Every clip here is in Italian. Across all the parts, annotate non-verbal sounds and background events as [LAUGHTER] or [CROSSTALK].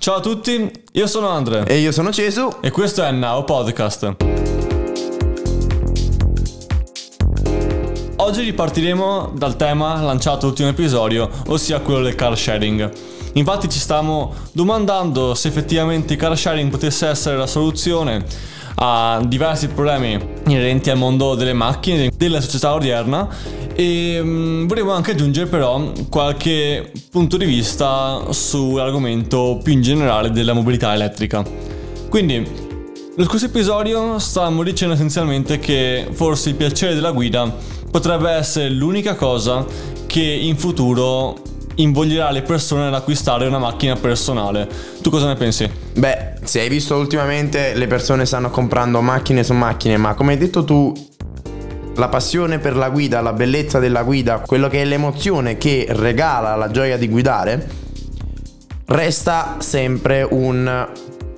Ciao a tutti, io sono Andre E io sono Cesu. e questo è Now Podcast. Oggi ripartiremo dal tema lanciato l'ultimo episodio, ossia quello del car sharing. Infatti ci stiamo domandando se effettivamente il car sharing potesse essere la soluzione a diversi problemi inerenti al mondo delle macchine, della società odierna e mm, volevo anche aggiungere però qualche punto di vista sull'argomento più in generale della mobilità elettrica. Quindi, nello scorso episodio stavamo dicendo essenzialmente che forse il piacere della guida potrebbe essere l'unica cosa che in futuro invoglierà le persone ad acquistare una macchina personale. Tu cosa ne pensi? Beh, se hai visto ultimamente le persone stanno comprando macchine su macchine, ma come hai detto tu, la passione per la guida, la bellezza della guida, quello che è l'emozione che regala la gioia di guidare, resta sempre un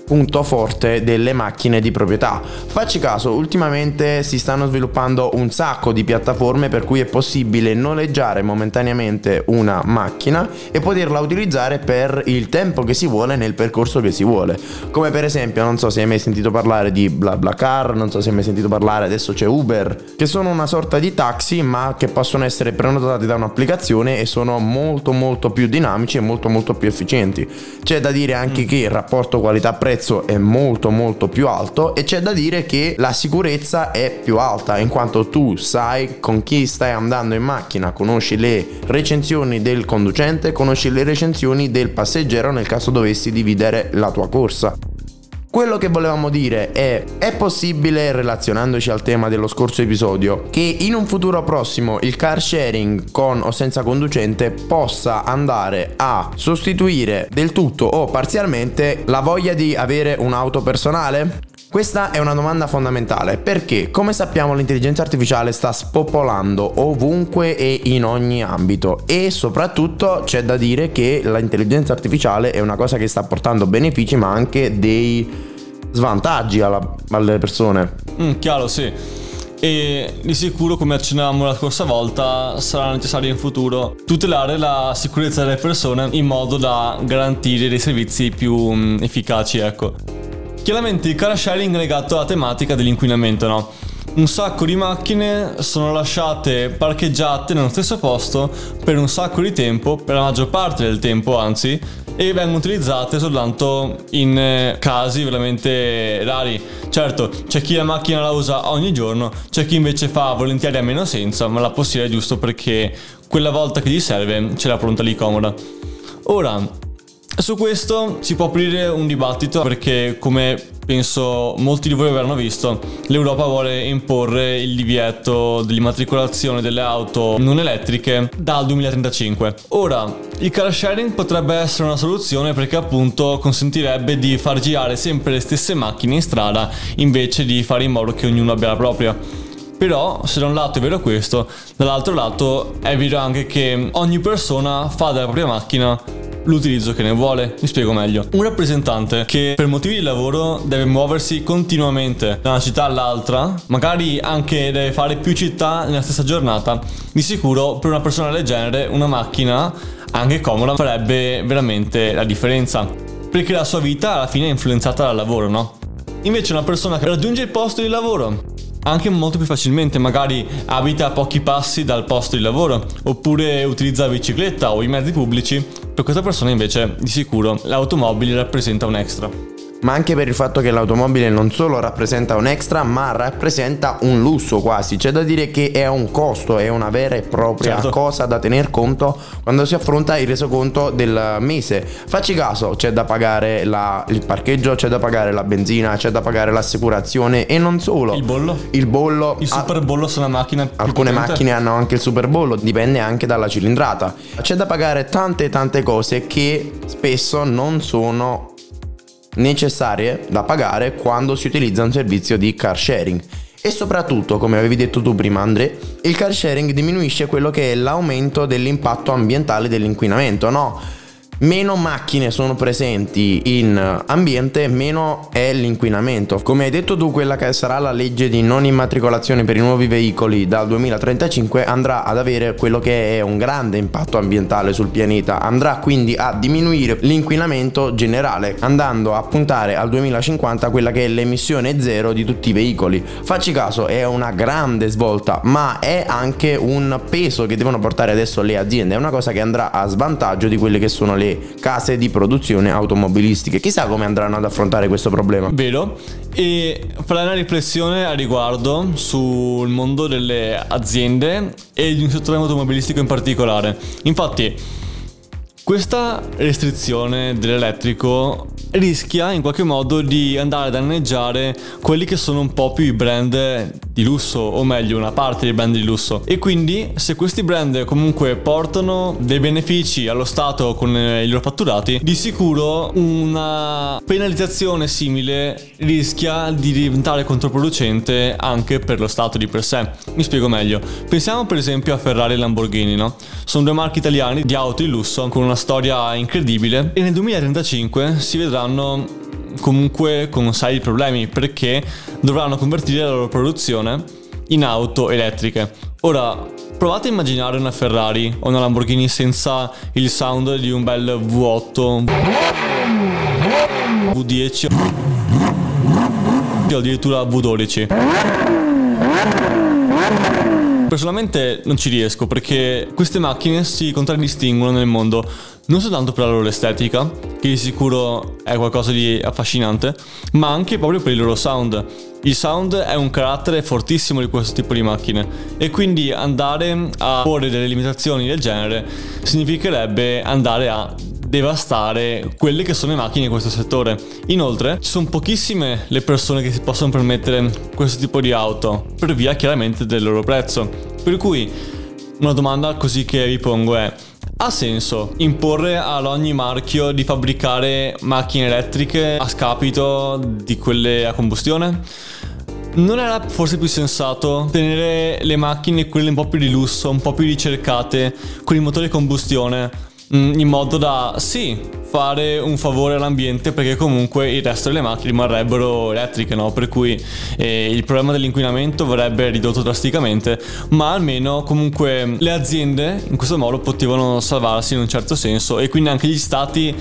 punto forte delle macchine di proprietà. Facci caso, ultimamente si stanno sviluppando un sacco di piattaforme per cui è possibile noleggiare momentaneamente una macchina e poterla utilizzare per il tempo che si vuole nel percorso che si vuole. Come per esempio, non so se hai mai sentito parlare di BlaBlaCar, non so se hai mai sentito parlare, adesso c'è Uber, che sono una sorta di taxi ma che possono essere prenotati da un'applicazione e sono molto molto più dinamici e molto molto più efficienti. C'è da dire anche che il rapporto qualità-prezzo è molto molto più alto e c'è da dire che la sicurezza è più alta in quanto tu sai con chi stai andando in macchina, conosci le recensioni del conducente, conosci le recensioni del passeggero nel caso dovessi dividere la tua corsa. Quello che volevamo dire è, è possibile, relazionandoci al tema dello scorso episodio, che in un futuro prossimo il car sharing con o senza conducente possa andare a sostituire del tutto o parzialmente la voglia di avere un'auto personale? Questa è una domanda fondamentale perché, come sappiamo, l'intelligenza artificiale sta spopolando ovunque e in ogni ambito e soprattutto c'è da dire che l'intelligenza artificiale è una cosa che sta portando benefici ma anche dei svantaggi alla- alle persone. Mm, chiaro, sì. E di sicuro, come accennavamo la scorsa volta, sarà necessario in futuro tutelare la sicurezza delle persone in modo da garantire dei servizi più mm, efficaci, ecco. Chiaramente il car sharing è legato alla tematica dell'inquinamento, no? Un sacco di macchine sono lasciate parcheggiate nello stesso posto per un sacco di tempo, per la maggior parte del tempo anzi, e vengono utilizzate soltanto in eh, casi veramente rari. Certo, c'è chi la macchina la usa ogni giorno, c'è chi invece fa volentieri a meno senza, ma la possiede giusto perché quella volta che gli serve ce l'ha pronta lì comoda. Ora, su questo si può aprire un dibattito perché come penso molti di voi avranno visto, l'Europa vuole imporre il divieto dell'immatricolazione delle auto non elettriche dal 2035. Ora, il car sharing potrebbe essere una soluzione perché appunto consentirebbe di far girare sempre le stesse macchine in strada invece di fare in modo che ognuno abbia la propria. Però, se da un lato è vero questo, dall'altro lato è vero anche che ogni persona fa della propria macchina l'utilizzo che ne vuole. Mi spiego meglio. Un rappresentante che per motivi di lavoro deve muoversi continuamente da una città all'altra, magari anche deve fare più città nella stessa giornata, di sicuro per una persona del genere una macchina anche comoda farebbe veramente la differenza. Perché la sua vita alla fine è influenzata dal lavoro, no? Invece una persona che raggiunge il posto di lavoro anche molto più facilmente, magari abita a pochi passi dal posto di lavoro, oppure utilizza la bicicletta o i mezzi pubblici, per questa persona invece di sicuro l'automobile rappresenta un extra. Ma anche per il fatto che l'automobile non solo rappresenta un extra, ma rappresenta un lusso quasi. C'è da dire che è un costo, è una vera e propria Certo. cosa da tener conto quando si affronta il resoconto del mese. Facci caso, c'è da pagare la- il parcheggio, c'è da pagare la benzina, c'è da pagare l'assicurazione e non solo. Il bollo? Il bollo. Il ah, super bollo su una macchina. Alcune macchine hanno anche il super bollo, dipende anche dalla cilindrata. C'è da pagare tante tante cose che spesso non sono necessarie da pagare quando si utilizza un servizio di car sharing. E soprattutto, come avevi detto tu prima Andre, il car sharing diminuisce quello che è l'aumento dell'impatto ambientale dell'inquinamento, no? Meno macchine sono presenti in ambiente, meno è l'inquinamento. Come hai detto tu, quella che sarà la legge di non immatricolazione per i nuovi veicoli dal 2035 andrà ad avere quello che è un grande impatto ambientale sul pianeta, andrà quindi a diminuire l'inquinamento generale, andando a puntare al 2050 quella che è l'emissione zero di tutti i veicoli. Facci caso, è una grande svolta, ma è anche un peso che devono portare adesso le aziende, è una cosa che andrà a svantaggio di quelle che sono le case di produzione automobilistiche. Chissà come andranno ad affrontare questo problema. Vero? E farei una riflessione a riguardo sul mondo delle aziende e di un settore automobilistico in particolare. Infatti, questa restrizione dell'elettrico rischia in qualche modo di andare a danneggiare quelli che sono un po' più i brand di lusso, o meglio una parte dei brand di lusso. E quindi se questi brand comunque portano dei benefici allo Stato con i loro fatturati, di sicuro una penalizzazione simile rischia di diventare controproducente anche per lo Stato di per sé. Mi spiego meglio. Pensiamo per esempio a Ferrari e Lamborghini, no? Sono due marchi italiani di auto di lusso con una una storia incredibile. E nel 2035 si vedranno comunque con seri problemi perché dovranno convertire la loro produzione in auto elettriche. Ora, provate a immaginare una Ferrari o una Lamborghini senza il sound di un bel V8, V10 o addirittura V12 personalmente non ci riesco perché queste macchine si contraddistinguono nel mondo non soltanto per la loro estetica, che di sicuro è qualcosa di affascinante, ma anche proprio per il loro sound. Il sound è un carattere fortissimo di questo tipo di macchine e quindi andare a porre delle limitazioni del genere significherebbe andare a devastare quelle che sono le macchine in questo settore. Inoltre, ci sono pochissime le persone che si possono permettere questo tipo di auto, per via chiaramente del loro prezzo. Per cui, una domanda così che vi pongo è, ha senso imporre ad ogni marchio di fabbricare macchine elettriche a scapito di quelle a combustione? Non era forse più sensato tenere le macchine, quelle un po' più di lusso, un po' più ricercate, con i motori a combustione, in modo da sì fare un favore all'ambiente perché comunque il resto delle macchine rimarrebbero elettriche no? per cui eh, il problema dell'inquinamento verrebbe ridotto drasticamente ma almeno comunque le aziende in questo modo potevano salvarsi in un certo senso e quindi anche gli stati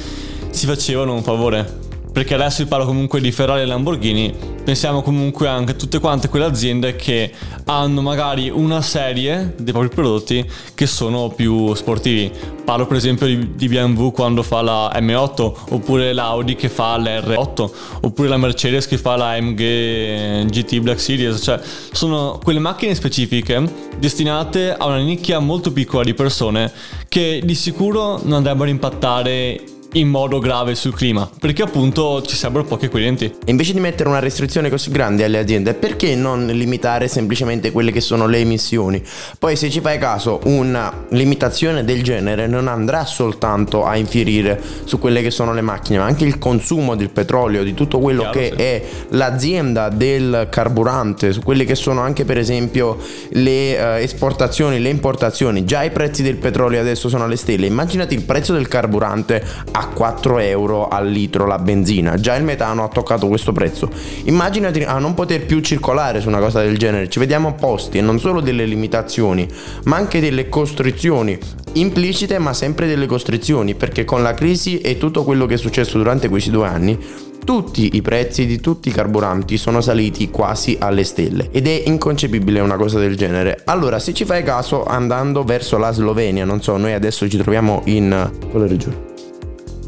si facevano un favore perché adesso vi parlo comunque di Ferrari e Lamborghini, pensiamo comunque anche a tutte quante quelle aziende che hanno magari una serie dei propri prodotti che sono più sportivi. Parlo per esempio di, BMW quando fa la M8, oppure l'Audi che fa l'R8, oppure la Mercedes che fa la MG GT Black Series, cioè sono quelle macchine specifiche destinate a una nicchia molto piccola di persone che di sicuro non andrebbero a impattare in modo grave sul clima, perché appunto ci sarebbero pochi clienti. E invece di mettere una restrizione così grande alle aziende, perché non limitare semplicemente quelle che sono le emissioni? Poi se ci fai caso, una limitazione del genere non andrà soltanto a infierire su quelle che sono le macchine, ma anche il consumo del petrolio, di tutto quello Chiaro, che sì. è l'azienda del carburante, su quelle che sono anche per esempio le uh, esportazioni, le importazioni. Già i prezzi del petrolio adesso sono alle stelle, immaginati il prezzo del carburante a a 4 euro al litro la benzina. Già il metano ha toccato questo prezzo. Immaginati a non poter più circolare su una cosa del genere. Ci vediamo opposti e non solo delle limitazioni, ma anche delle costrizioni implicite, ma sempre delle costrizioni, perché con la crisi e tutto quello che è successo durante questi due anni tutti i prezzi di tutti i carburanti sono saliti quasi alle stelle ed è inconcepibile una cosa del genere. Allora, se ci fai caso, andando verso la Slovenia, non so, noi adesso ci troviamo in quale regione?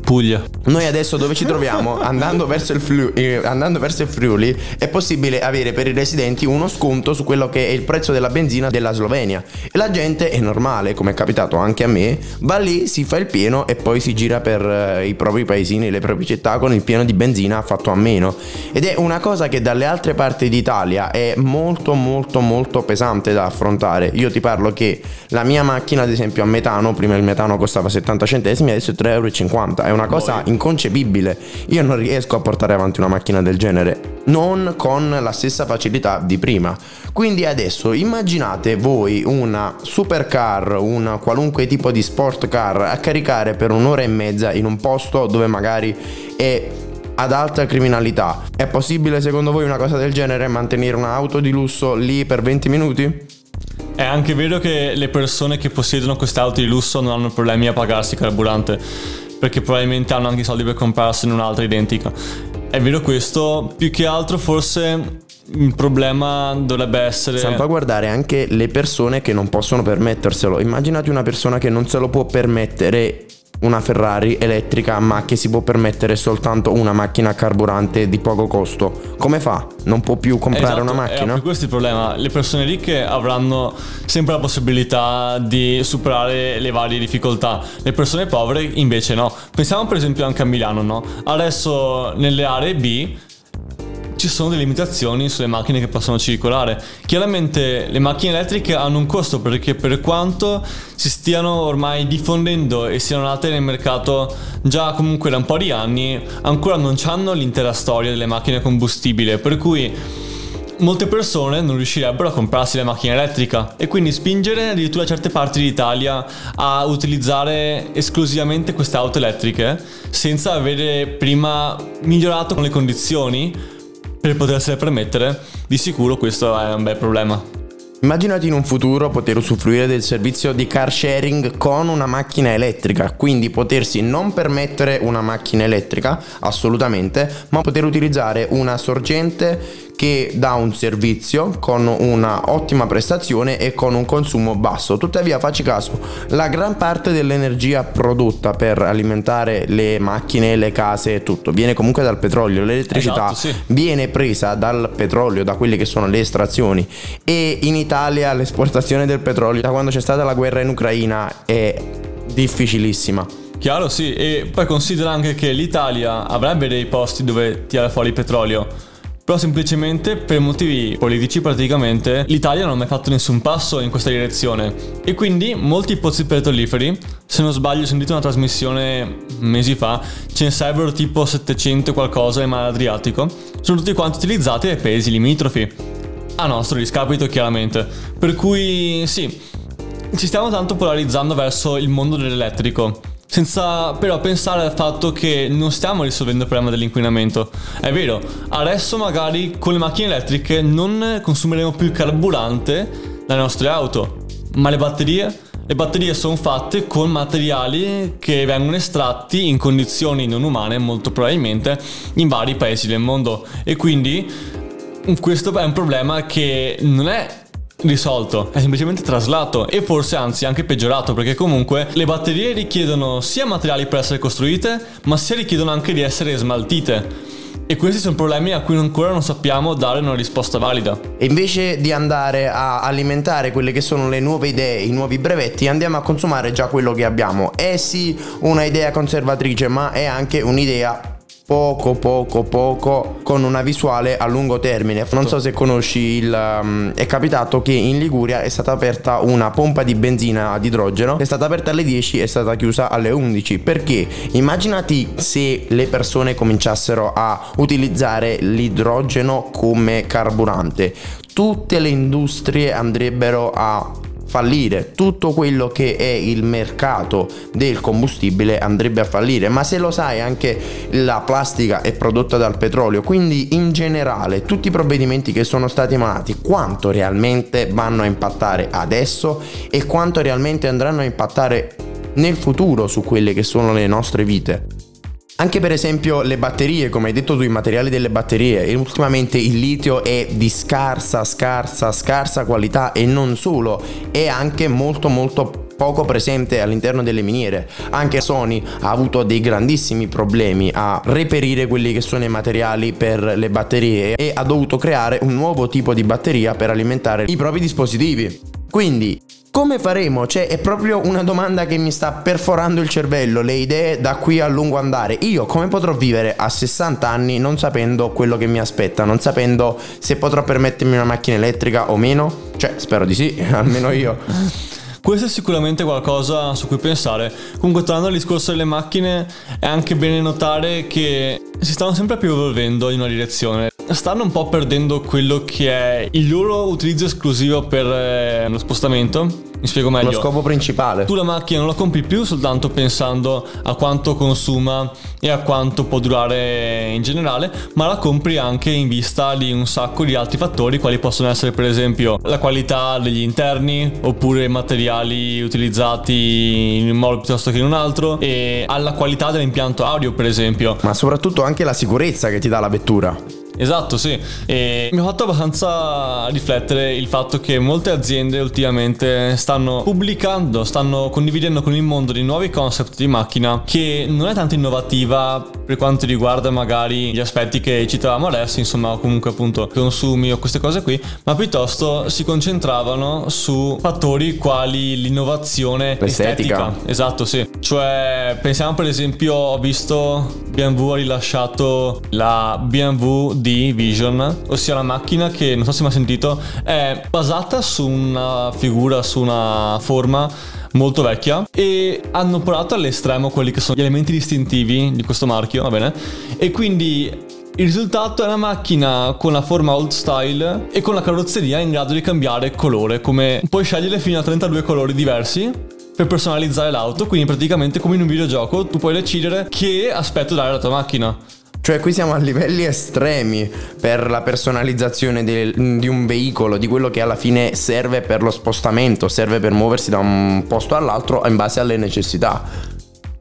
Puglia. Noi adesso dove ci troviamo, [LAUGHS] andando verso, il Friuli, eh, andando verso il Friuli, è possibile avere per i residenti uno sconto su quello che è il prezzo della benzina della Slovenia. E la gente è normale, come è capitato anche a me, va lì, si fa il pieno e poi si gira per eh, i propri paesini, le proprie città con il pieno di benzina fatto a meno. Ed è una cosa che dalle altre parti d'Italia è molto molto molto pesante da affrontare. Io ti parlo che la mia macchina, ad esempio, a metano, prima il metano costava 70 centesimi, adesso è 3,50 euro. È una cosa inconcepibile. Io non riesco a portare avanti una macchina del genere non con la stessa facilità di prima. Quindi adesso immaginate voi una supercar, un qualunque tipo di sport car a caricare per un'ora e mezza in un posto dove magari è ad alta criminalità. È possibile secondo voi una cosa del genere mantenere un'auto di lusso lì per 20 minuti? È anche vero che le persone che possiedono queste auto di lusso non hanno problemi a pagarsi carburante, perché probabilmente hanno anche i soldi per comprarsene un'altra identica. È vero questo, più che altro forse il problema dovrebbe essere salvaguardare anche le persone che non possono permetterselo. Immaginati una persona che non se lo può permettere una Ferrari elettrica ma che si può permettere soltanto una macchina a carburante di poco costo. Come fa? Non può più comprare esatto, una macchina? È questo è il problema. Le persone ricche avranno sempre la possibilità di superare le varie difficoltà. Le persone povere invece no. Pensiamo per esempio anche a Milano, no? Adesso nelle aree B ci sono delle limitazioni sulle macchine che possono circolare. Chiaramente le macchine elettriche hanno un costo perché per quanto si stiano ormai diffondendo e siano nate nel mercato già comunque da un po' di anni, ancora non hanno l'intera storia delle macchine a combustibile, per cui molte persone non riuscirebbero a comprarsi la macchina elettrica e quindi spingere addirittura certe parti d'Italia a utilizzare esclusivamente queste auto elettriche senza avere prima migliorato le condizioni per potersele permettere, di sicuro questo è un bel problema. Immaginati in un futuro poter usufruire del servizio di car sharing con una macchina elettrica, quindi potersi non permettere una macchina elettrica assolutamente, ma poter utilizzare una sorgente che dà un servizio con una ottima prestazione e con un consumo basso. Tuttavia, facci caso, la gran parte dell'energia prodotta per alimentare le macchine, le case e tutto viene comunque dal petrolio. L'elettricità esatto, sì. viene presa dal petrolio, da quelle che sono le estrazioni e in Italia l'esportazione del petrolio da quando c'è stata la guerra in Ucraina è difficilissima. Chiaro, sì, e poi considera anche che l'Italia avrebbe dei posti dove tirare fuori il petrolio però semplicemente per motivi politici praticamente l'Italia non ha mai fatto nessun passo in questa direzione. E quindi molti pozzi petroliferi, se non sbaglio ho sentito una trasmissione mesi fa, ce ne sarebbero tipo 700 qualcosa nel mare Adriatico, sono tutti quanti utilizzati ai paesi limitrofi, a nostro discapito chiaramente, per cui sì, ci stiamo tanto polarizzando verso il mondo dell'elettrico senza però pensare al fatto che non stiamo risolvendo il problema dell'inquinamento. È vero, adesso magari con le macchine elettriche non consumeremo più carburante dalle nostre auto, ma le batterie? Le batterie sono fatte con materiali che vengono estratti in condizioni non umane, molto probabilmente, in vari paesi del mondo. E quindi questo è un problema che non è risolto, è semplicemente traslato e forse anzi anche peggiorato perché comunque le batterie richiedono sia materiali per essere costruite ma sia richiedono anche di essere smaltite. E questi sono problemi a cui ancora non sappiamo dare una risposta valida. E invece di andare a alimentare quelle che sono le nuove idee, i nuovi brevetti, andiamo a consumare già quello che abbiamo. È sì una idea conservatrice, ma è anche un'idea poco poco poco con una visuale a lungo termine. Non so se conosci il um, è capitato che in Liguria è stata aperta una pompa di benzina ad idrogeno è stata aperta alle 10 e è stata chiusa alle 11 perché? Immaginati se le persone cominciassero a utilizzare l'idrogeno come carburante. Tutte le industrie andrebbero a fallire, tutto quello che è il mercato del combustibile andrebbe a fallire, ma se lo sai anche la plastica è prodotta dal petrolio, quindi in generale tutti i provvedimenti che sono stati emanati quanto realmente vanno a impattare adesso e quanto realmente andranno a impattare nel futuro su quelle che sono le nostre vite. Anche per esempio le batterie, come hai detto tu, i materiali delle batterie, e ultimamente il litio è di scarsa, scarsa, scarsa qualità e non solo, è anche molto molto poco presente all'interno delle miniere. Anche Sony ha avuto dei grandissimi problemi a reperire quelli che sono i materiali per le batterie e ha dovuto creare un nuovo tipo di batteria per alimentare i propri dispositivi. Quindi come faremo? Cioè, è proprio una domanda che mi sta perforando il cervello, le idee da qui a lungo andare. Io come potrò vivere a 60 anni non sapendo quello che mi aspetta, non sapendo se potrò permettermi una macchina elettrica o meno? Cioè, spero di sì, [LAUGHS] almeno io. Questo è sicuramente qualcosa su cui pensare. Comunque, tornando al discorso delle macchine, è anche bene notare che si stanno sempre più evolvendo in una direzione. Stanno un po' perdendo quello che è il loro utilizzo esclusivo per eh, lo spostamento. Mi spiego meglio. Lo scopo principale. Tu la macchina non la compri più soltanto pensando a quanto consuma e a quanto può durare in generale, ma la compri anche in vista di un sacco di altri fattori, quali possono essere per esempio la qualità degli interni, oppure i materiali utilizzati in un modo piuttosto che in un altro, e alla qualità dell'impianto audio per esempio. Ma soprattutto anche la sicurezza che ti dà la vettura. Esatto, sì. E mi ha fatto abbastanza riflettere il fatto che molte aziende ultimamente stanno pubblicando, stanno condividendo con il mondo dei nuovi concept di macchina che non è tanto innovativa per quanto riguarda magari gli aspetti che citavamo adesso, insomma, comunque appunto consumi o queste cose qui, ma piuttosto si concentravano su fattori quali l'innovazione L'estetica. estetica. Esatto, sì. Cioè, pensiamo per esempio, ho visto BMW ha rilasciato la BMW D Vision, ossia la macchina che non so se mai sentito, è basata su una figura, su una forma molto vecchia e hanno portato all'estremo quelli che sono gli elementi distintivi di questo marchio, va bene? E quindi il risultato è una macchina con la forma old style e con la carrozzeria in grado di cambiare colore, come puoi scegliere fino a 32 colori diversi per personalizzare l'auto, quindi praticamente come in un videogioco tu puoi decidere che aspetto dare alla tua macchina. Cioè qui siamo a livelli estremi per la personalizzazione del- di un veicolo, di quello che alla fine serve per lo spostamento, serve per muoversi da un posto all'altro in base alle necessità.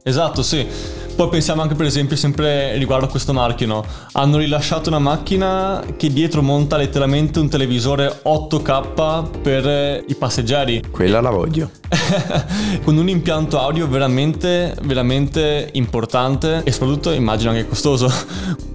Esatto, sì. Poi pensiamo anche per esempio sempre riguardo a questo marchio, no? Hanno rilasciato una macchina che dietro monta letteralmente un televisore 8K per eh, i passeggeri. Quella la voglio. [LAUGHS] con un impianto audio veramente, veramente importante e soprattutto immagino anche costoso.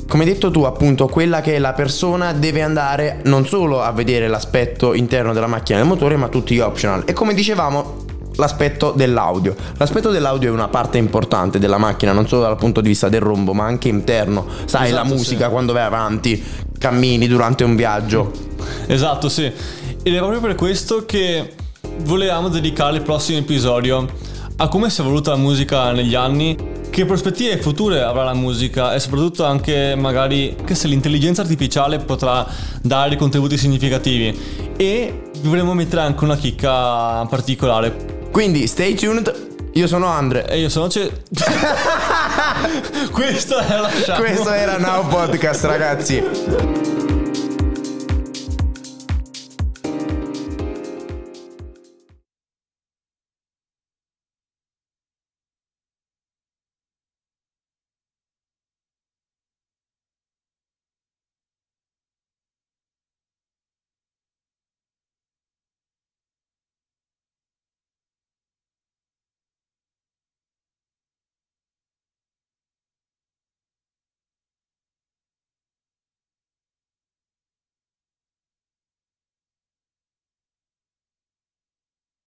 Come hai detto tu, appunto, quella che la persona deve andare non solo a vedere l'aspetto interno della macchina del motore, ma tutti gli optional. E come dicevamo, l'aspetto dell'audio. L'aspetto dell'audio è una parte importante della macchina, non solo dal punto di vista del rombo, ma anche interno. Sai, la Esatto, musica sì. quando vai avanti, cammini durante un viaggio. Esatto, sì. Ed è proprio per questo che volevamo dedicare il prossimo episodio a come si è evoluta la musica negli anni, che prospettive future avrà la musica e soprattutto anche magari che se l'intelligenza artificiale potrà dare dei contributi significativi. E vi vorremmo mettere anche una chicca particolare. Quindi stay tuned. Io sono Andre. E io sono Ce... [LAUGHS] Questo è la Questo era Now Podcast, ragazzi.